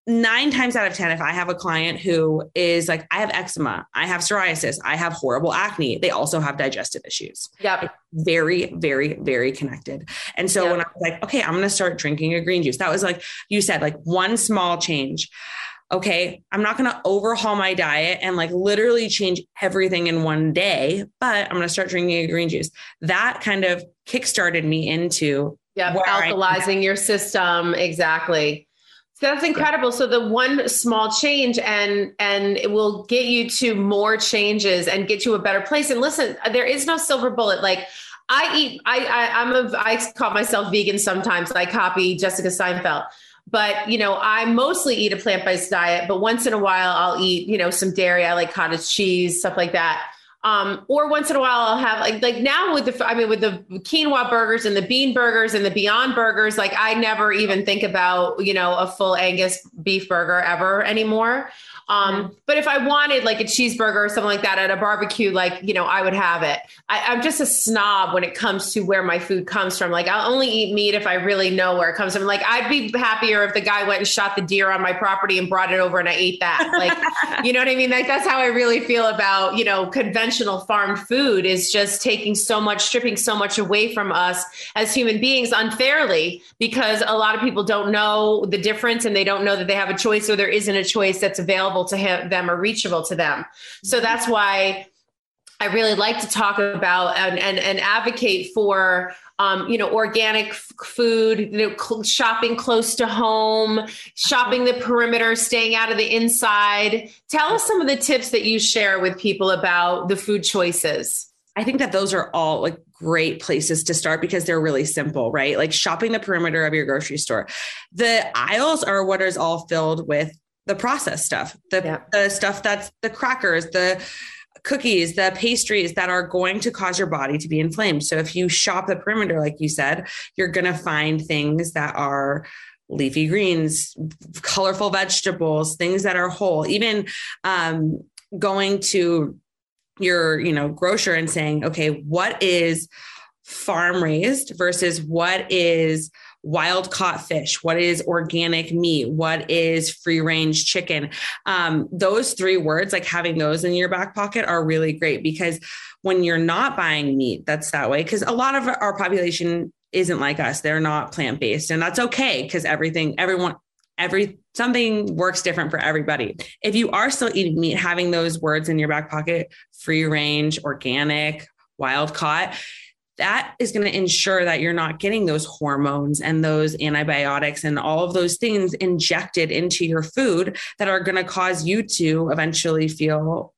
nine times out of 10, if I have a client who is like, I have eczema, I have psoriasis, I have horrible acne, they also have digestive issues. Yeah, Very, very, very connected. And so yep. when I was like, okay, I'm going to start drinking a green juice, that was like you said, like one small change. Okay, I'm not going to overhaul my diet and like literally change everything in one day, but I'm going to start drinking a green juice. That kind of kickstarted me into yeah, alkalizing your system. Exactly. So that's incredible. So the one small change and and it will get you to more changes and get you a better place. And listen, there is no silver bullet. Like I eat, I, I I'm a I call myself vegan sometimes. I copy Jessica Seinfeld. But you know, I mostly eat a plant-based diet, but once in a while I'll eat, you know, some dairy. I like cottage cheese, stuff like that. Um, or once in a while I'll have like like now with the I mean with the quinoa burgers and the bean burgers and the beyond burgers, like I never even think about, you know, a full Angus beef burger ever anymore. Um, but if I wanted like a cheeseburger or something like that at a barbecue, like, you know, I would have it. I, am just a snob when it comes to where my food comes from. Like, I'll only eat meat if I really know where it comes from. Like, I'd be happier if the guy went and shot the deer on my property and brought it over and I ate that. Like, you know what I mean? Like, that's how I really feel about, you know, conventional farmed food is just taking so much, stripping so much away from us as human beings unfairly because a lot of people don't know the difference and they don't know that they have a choice or there isn't a choice that's available available to him, them or reachable to them. So that's why I really like to talk about and, and, and advocate for um, you know, organic food, you know, shopping close to home, shopping the perimeter, staying out of the inside. Tell us some of the tips that you share with people about the food choices. I think that those are all like great places to start because they're really simple, right? Like shopping the perimeter of your grocery store. The aisles are what is all filled with the processed stuff, the, yeah. the stuff that's the crackers, the cookies, the pastries that are going to cause your body to be inflamed. So if you shop the perimeter, like you said, you're going to find things that are leafy greens, colorful vegetables, things that are whole, even um, going to your, you know, grocer and saying, okay, what is farm raised versus what is wild caught fish, what is organic meat, what is free range chicken. Um, those three words, like having those in your back pocket, are really great because when you're not buying meat that's that way, because a lot of our population isn't like us, they're not plant based, and that's okay because everything, everyone, every something works different for everybody. If you are still eating meat, having those words in your back pocket, free range, organic, wild caught, that is going to ensure that you're not getting those hormones and those antibiotics and all of those things injected into your food that are going to cause you to eventually feel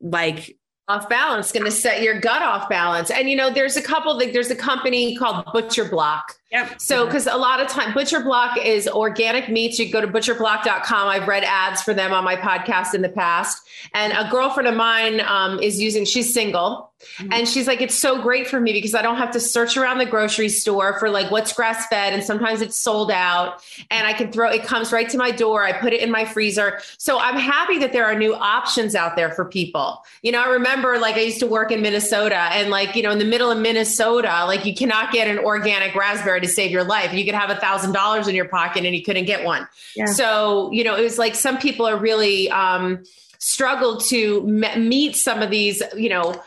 like off balance going to set your gut off balance. And you know there's a couple there's a company called butcher block Yep. So, because a lot of time, Butcher Block is organic meats. You go to butcherblock.com. I've read ads for them on my podcast in the past. And a girlfriend of mine um, is using, she's single. Mm-hmm. And she's like, it's so great for me because I don't have to search around the grocery store for like what's grass fed. And sometimes it's sold out. And I can throw it comes right to my door. I put it in my freezer. So I'm happy that there are new options out there for people. You know, I remember like I used to work in Minnesota and like, you know, in the middle of Minnesota, like you cannot get an organic raspberry to save your life. You could have a thousand dollars in your pocket and you couldn't get one. Yeah. So, you know, it was like some people are really um, struggled to me- meet some of these, you know,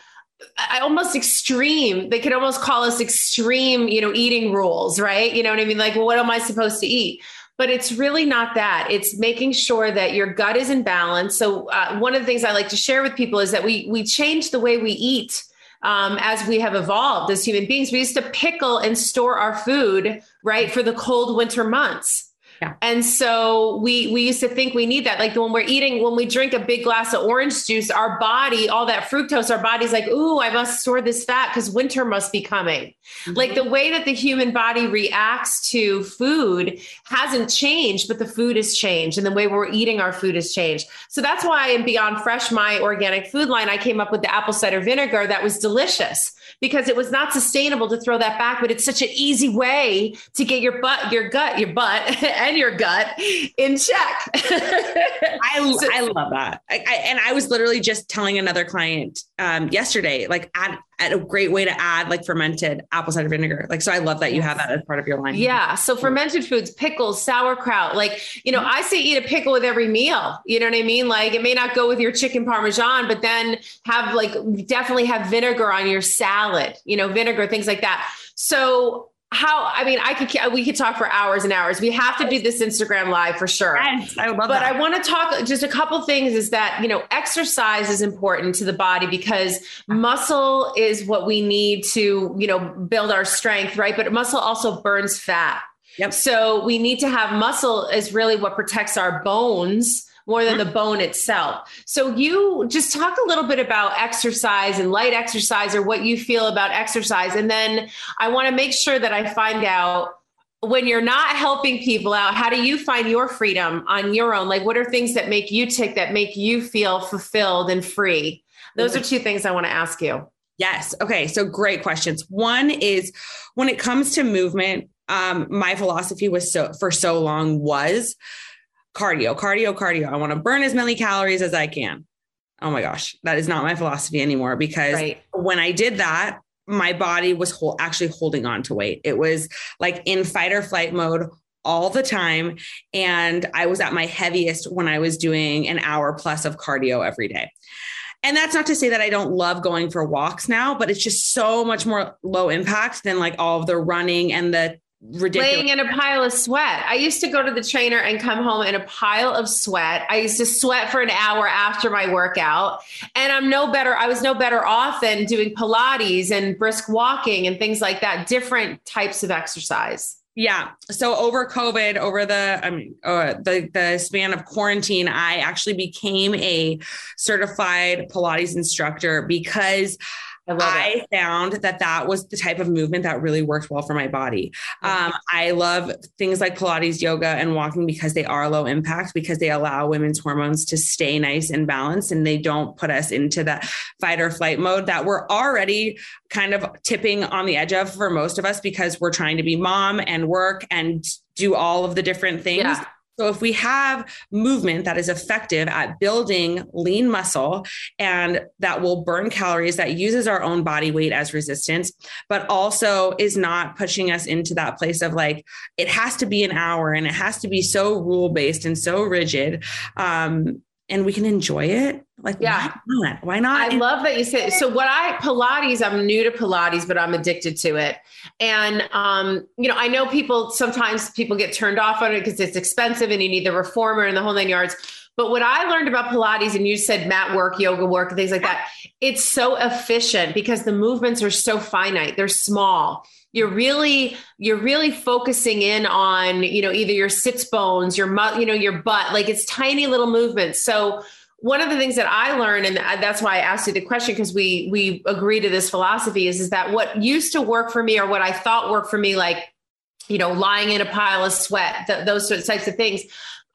I almost extreme. They could almost call us extreme, you know, eating rules, right? You know what I mean? Like, well, what am I supposed to eat? But it's really not that. It's making sure that your gut is in balance. So, uh, one of the things I like to share with people is that we we change the way we eat um, as we have evolved as human beings. We used to pickle and store our food, right, for the cold winter months. Yeah. And so we we used to think we need that. Like when we're eating, when we drink a big glass of orange juice, our body, all that fructose, our body's like, ooh, I must store this fat because winter must be coming. Mm-hmm. Like the way that the human body reacts to food hasn't changed, but the food has changed. And the way we're eating our food has changed. So that's why in Beyond Fresh, my organic food line, I came up with the apple cider vinegar that was delicious because it was not sustainable to throw that back, but it's such an easy way to get your butt, your gut, your butt and your gut in check. I, so, I love that. I, I, and I was literally just telling another client um, yesterday, like add a great way to add like fermented apple cider vinegar. Like, so I love that you have that as part of your line. Yeah. So fermented foods, pickles, sauerkraut, like, you know, I say eat a pickle with every meal. You know what I mean? Like it may not go with your chicken Parmesan, but then have like definitely have vinegar on your salad, you know, vinegar, things like that. So how I mean, I could we could talk for hours and hours. We have to do this Instagram live for sure. Yes, I love but that. I want to talk just a couple things. Is that you know exercise is important to the body because muscle is what we need to you know build our strength, right? But muscle also burns fat. Yep. So we need to have muscle is really what protects our bones more than the bone itself. So you just talk a little bit about exercise and light exercise or what you feel about exercise. And then I want to make sure that I find out when you're not helping people out, how do you find your freedom on your own? Like what are things that make you tick that make you feel fulfilled and free? Those are two things I want to ask you. Yes. Okay. So great questions. One is when it comes to movement, um, my philosophy was so for so long was cardio, cardio, cardio. I want to burn as many calories as I can. Oh my gosh, that is not my philosophy anymore because right. when I did that, my body was whole, actually holding on to weight. It was like in fight or flight mode all the time. And I was at my heaviest when I was doing an hour plus of cardio every day. And that's not to say that I don't love going for walks now, but it's just so much more low impact than like all of the running and the ridiculous. Laying in a pile of sweat. I used to go to the trainer and come home in a pile of sweat. I used to sweat for an hour after my workout. And I'm no better. I was no better off than doing Pilates and brisk walking and things like that, different types of exercise. Yeah. So over COVID, over the I mean, uh, the the span of quarantine, I actually became a certified Pilates instructor because I, I found that that was the type of movement that really worked well for my body. Um, I love things like Pilates, yoga, and walking because they are low impact, because they allow women's hormones to stay nice and balanced, and they don't put us into that fight or flight mode that we're already kind of tipping on the edge of for most of us because we're trying to be mom and work and do all of the different things. Yeah. So, if we have movement that is effective at building lean muscle and that will burn calories, that uses our own body weight as resistance, but also is not pushing us into that place of like, it has to be an hour and it has to be so rule based and so rigid. Um, and we can enjoy it. Like, yeah, why not? Why not? I love that you said. So, what I Pilates, I'm new to Pilates, but I'm addicted to it. And um, you know, I know people sometimes people get turned off on it because it's expensive and you need the reformer and the whole nine yards. But what I learned about Pilates, and you said mat work, yoga work, things like that, it's so efficient because the movements are so finite. They're small you're really you're really focusing in on you know either your sits bones your you know your butt like it's tiny little movements so one of the things that I learned, and that's why I asked you the question, because we we agree to this philosophy, is is that what used to work for me, or what I thought worked for me, like you know, lying in a pile of sweat, th- those sorts types of things.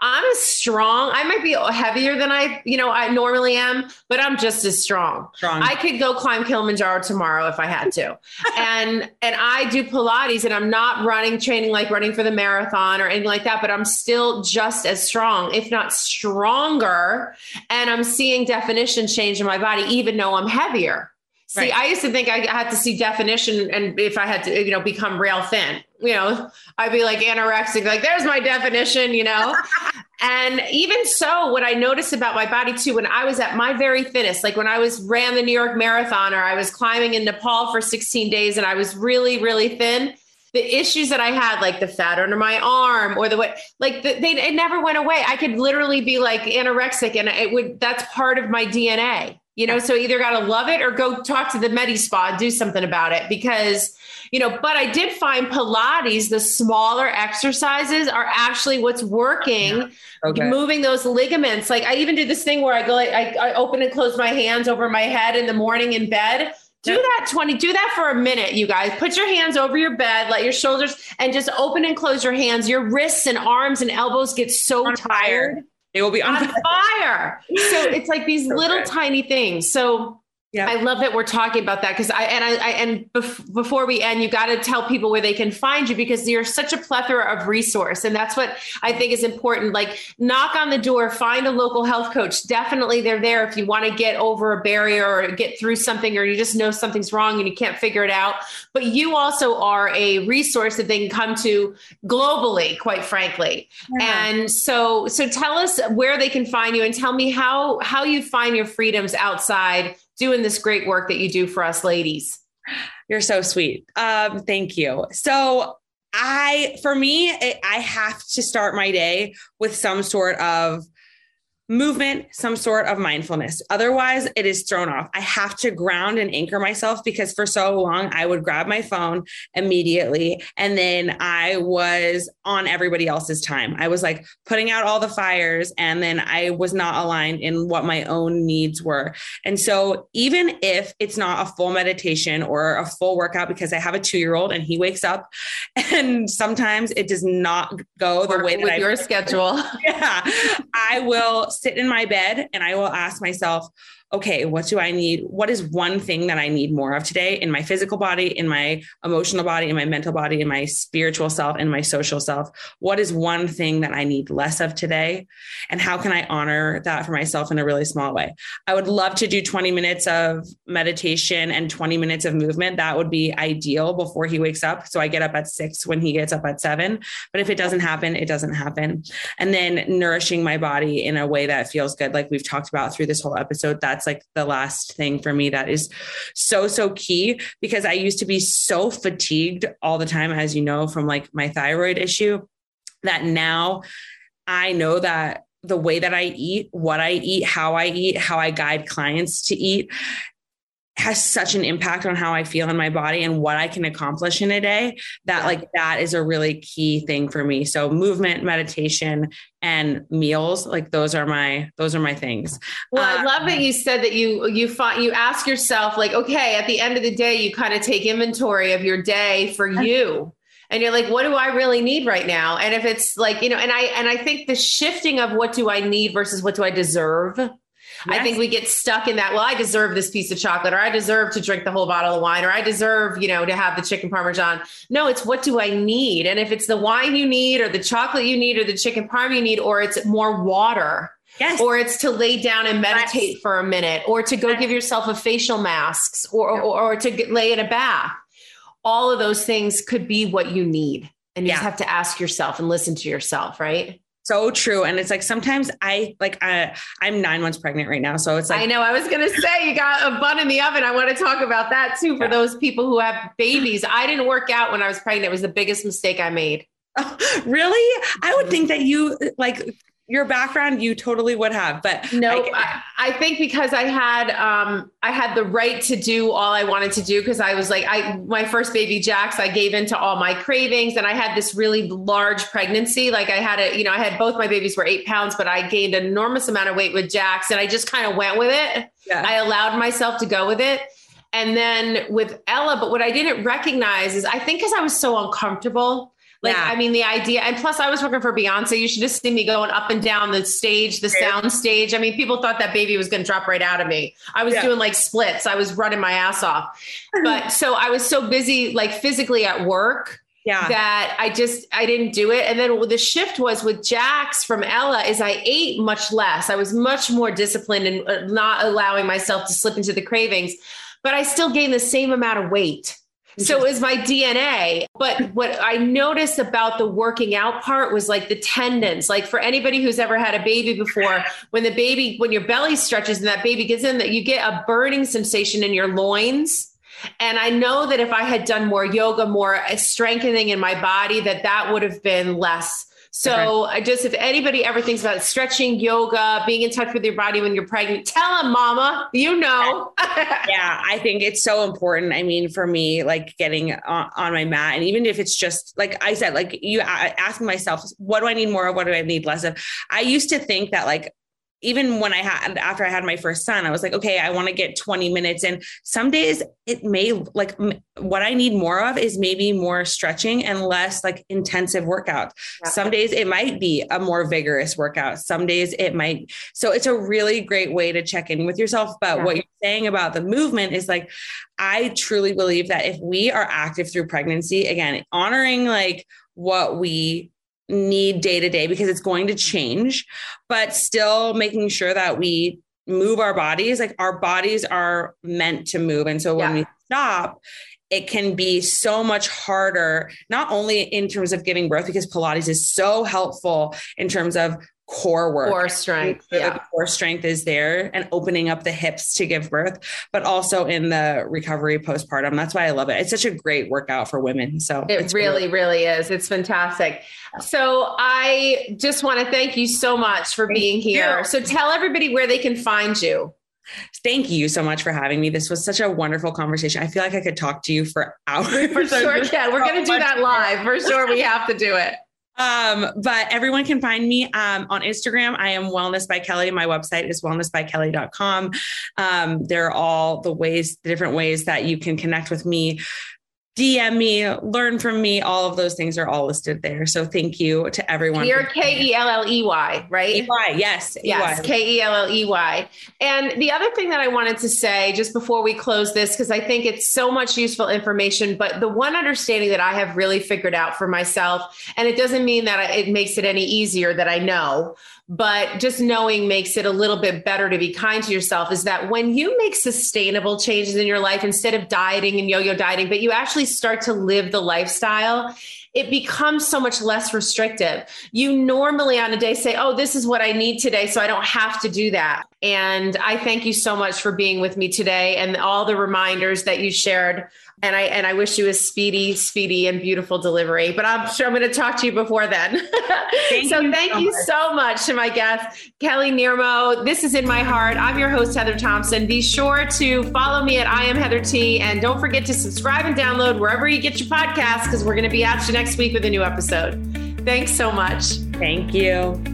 I'm strong. I might be heavier than I, you know, I normally am, but I'm just as strong. strong. I could go climb Kilimanjaro tomorrow if I had to. and and I do Pilates and I'm not running training like running for the marathon or anything like that, but I'm still just as strong, if not stronger, and I'm seeing definition change in my body even though I'm heavier. See, right. I used to think I had to see definition and if I had to, you know, become rail thin, you know, I'd be like anorexic, like there's my definition, you know? and even so, what I noticed about my body too, when I was at my very thinnest, like when I was ran the New York Marathon or I was climbing in Nepal for 16 days and I was really, really thin, the issues that I had, like the fat under my arm or the way, like the, they, it never went away. I could literally be like anorexic and it would, that's part of my DNA you know so either got to love it or go talk to the medi spa and do something about it because you know but i did find pilates the smaller exercises are actually what's working yeah. okay. moving those ligaments. Like i even do this thing where i go like I, I open and close my hands over my head in the morning in bed. Do that 20 do that for a minute you guys. Put your hands over your bed let your shoulders and just open and close your hands. Your wrists and arms and elbows get so tired they will be on, on fire. So it's like these so little good. tiny things. So Yeah. I love that we're talking about that because I and I, I and bef- before we end, you got to tell people where they can find you because you're such a plethora of resource, and that's what I think is important. Like, knock on the door, find a local health coach. Definitely, they're there if you want to get over a barrier or get through something, or you just know something's wrong and you can't figure it out. But you also are a resource that they can come to globally, quite frankly. Yeah. And so, so tell us where they can find you, and tell me how how you find your freedoms outside doing this great work that you do for us ladies. You're so sweet. Um, thank you. So I, for me, it, I have to start my day with some sort of movement, some sort of mindfulness. Otherwise, it is thrown off. I have to ground and anchor myself because for so long I would grab my phone immediately and then I was on everybody else's time. I was like putting out all the fires and then I was not aligned in what my own needs were. And so, even if it's not a full meditation or a full workout, because I have a two year old and he wakes up and sometimes it does not go the way that with I your schedule. Yeah, I will sit in my bed and I will ask myself, okay, what do I need? What is one thing that I need more of today in my physical body, in my emotional body, in my mental body, in my spiritual self, in my social self? What is one thing that I need less of today? And how can I honor that for myself in a really small way? I would love to do 20 minutes of meditation and 20 minutes of movement. That would be ideal before he wakes up. So I get up at six when he gets up at seven. But if it doesn't happen, it doesn't happen. And then nourishing my body in a way that feels good, like we've talked about through this whole episode. That's that's like the last thing for me that is so, so key because I used to be so fatigued all the time, as you know, from like my thyroid issue, that now I know that the way that I eat, what I eat, how I eat, how I guide clients to eat has such an impact on how I feel in my body and what I can accomplish in a day that yeah. like that is a really key thing for me. So movement, meditation and meals, like those are my those are my things. Well, uh, I love that you said that you you find you ask yourself like okay, at the end of the day you kind of take inventory of your day for you and you're like what do i really need right now and if it's like you know and i and i think the shifting of what do i need versus what do i deserve Yes. I think we get stuck in that. Well, I deserve this piece of chocolate, or I deserve to drink the whole bottle of wine, or I deserve, you know, to have the chicken parmesan. No, it's what do I need? And if it's the wine you need, or the chocolate you need, or the chicken parm you need, or it's more water, Yes. Or it's to lay down and meditate yes. for a minute, or to go yes. give yourself a facial masks, or, or, or to get, lay in a bath. All of those things could be what you need. And you yeah. just have to ask yourself and listen to yourself, right? So true. And it's like sometimes i like I, i'm nine months pregnant right now. So it's like i know. I was gonna say you got a bun in the oven. I want to talk about that too for yeah. those people who have babies. I didn't work out when i was pregnant. It was the biggest mistake i made. Really? I would mm-hmm. think that you like your background you totally would have but no I, I, think because i had um i had the right to do all i wanted to do because i was like i my first baby jax i gave into all my cravings and i had this really large pregnancy. Like i had a you know i had both my babies were eight pounds but i gained an enormous amount of weight with jax and i just kind of went with it. Yeah. i allowed myself to go with it. And then with ella but what i didn't recognize is i think because i was so uncomfortable like, yeah. I mean, the idea, and plus, I was working for Beyonce. You should just see me going up and down the stage, the sound stage. I mean, people thought that baby was going to drop right out of me. I was yeah. doing like splits, I was running my ass off. But so I was so busy, like physically at work. Yeah. That I just I didn't do it. And then the shift was with Jax from Ella is I ate much less. I was much more disciplined and uh, not allowing myself to slip into the cravings, but I still gained the same amount of weight. So it was my DNA. But what I noticed about the working out part was like the tendons. Like for anybody who's ever had a baby before, when the baby, when your belly stretches and that baby gets in, that you get a burning sensation in your loins. And I know that if I had done more yoga, more strengthening in my body, that that would have been less so I just, if anybody ever thinks about stretching, yoga, being in touch with your body when you're pregnant, tell them, mama, you know. yeah, I think it's so important. I mean, for me, like getting on, on, my mat, and even if it's just like I said, like you asking myself, what do I need more of? What do I need less of? I used to think that like even when I had after I had my first son, I was like, okay, I want to get 20 minutes And Some days it may like m- what I need more of is maybe more stretching and less like intensive workout. Yeah. Some days it might be a more vigorous workout. Some days it might. So it's a really great way to check in with yourself. But yeah. what you're saying about the movement is like, I truly believe that if we are active through pregnancy, again, honoring like what we need day to day because it's going to change, but still making sure that we move our bodies. Like our bodies are meant to move. And so when yeah. we stop, it can be so much harder, not only in terms of giving birth, because Pilates is so helpful in terms of core work. Core strength. Yeah. core strength is there and opening up the hips to give birth, but also in the recovery postpartum. That's why I love it. It's such a great workout for women. So it really, really is. It's fantastic. So I just want to thank you so much for thank being here. You. So tell everybody where they can find you. Thank you so much for having me. This was such a wonderful conversation. I feel like I could talk to you for hours. For sure, yeah. We're going to do that live. For sure, we have to do it. Um, but everyone can find me um, on Instagram. I am Wellness by Kelley. My website is wellnessbykelley.com. Um, there are all the ways, the different ways that you can connect with me DM me, learn from me. All of those things are all listed there. So thank you to everyone. You're K E L L E Y, right? E-Y, yes. Yes, K E L L E Y. And the other thing that I wanted to say just before we close this, because I think it's so much useful information, but the one understanding that I have really figured out for myself, and it doesn't mean that it makes it any easier that I know, but just knowing makes it a little bit better to be kind to yourself is that when you make sustainable changes in your life instead of dieting and yo-yo dieting but you actually start to live the lifestyle it becomes so much less restrictive. You normally on a day say, Oh, this is what I need today. So I don't have to do that. And I thank you so much for being with me today and all the reminders that you shared and I and I wish you a speedy, speedy, and beautiful delivery. But I'm sure I'm going to talk to you before then. Thank so you thank so you much. so much to my guest, Kelley Niermo. This is in my heart. I'm your host, Heather Thomson. Be sure to follow me at I am Heather T, and don't forget to subscribe and download wherever you get your podcasts because we're going to be at you next week with a new episode. Thanks so much. Thank you.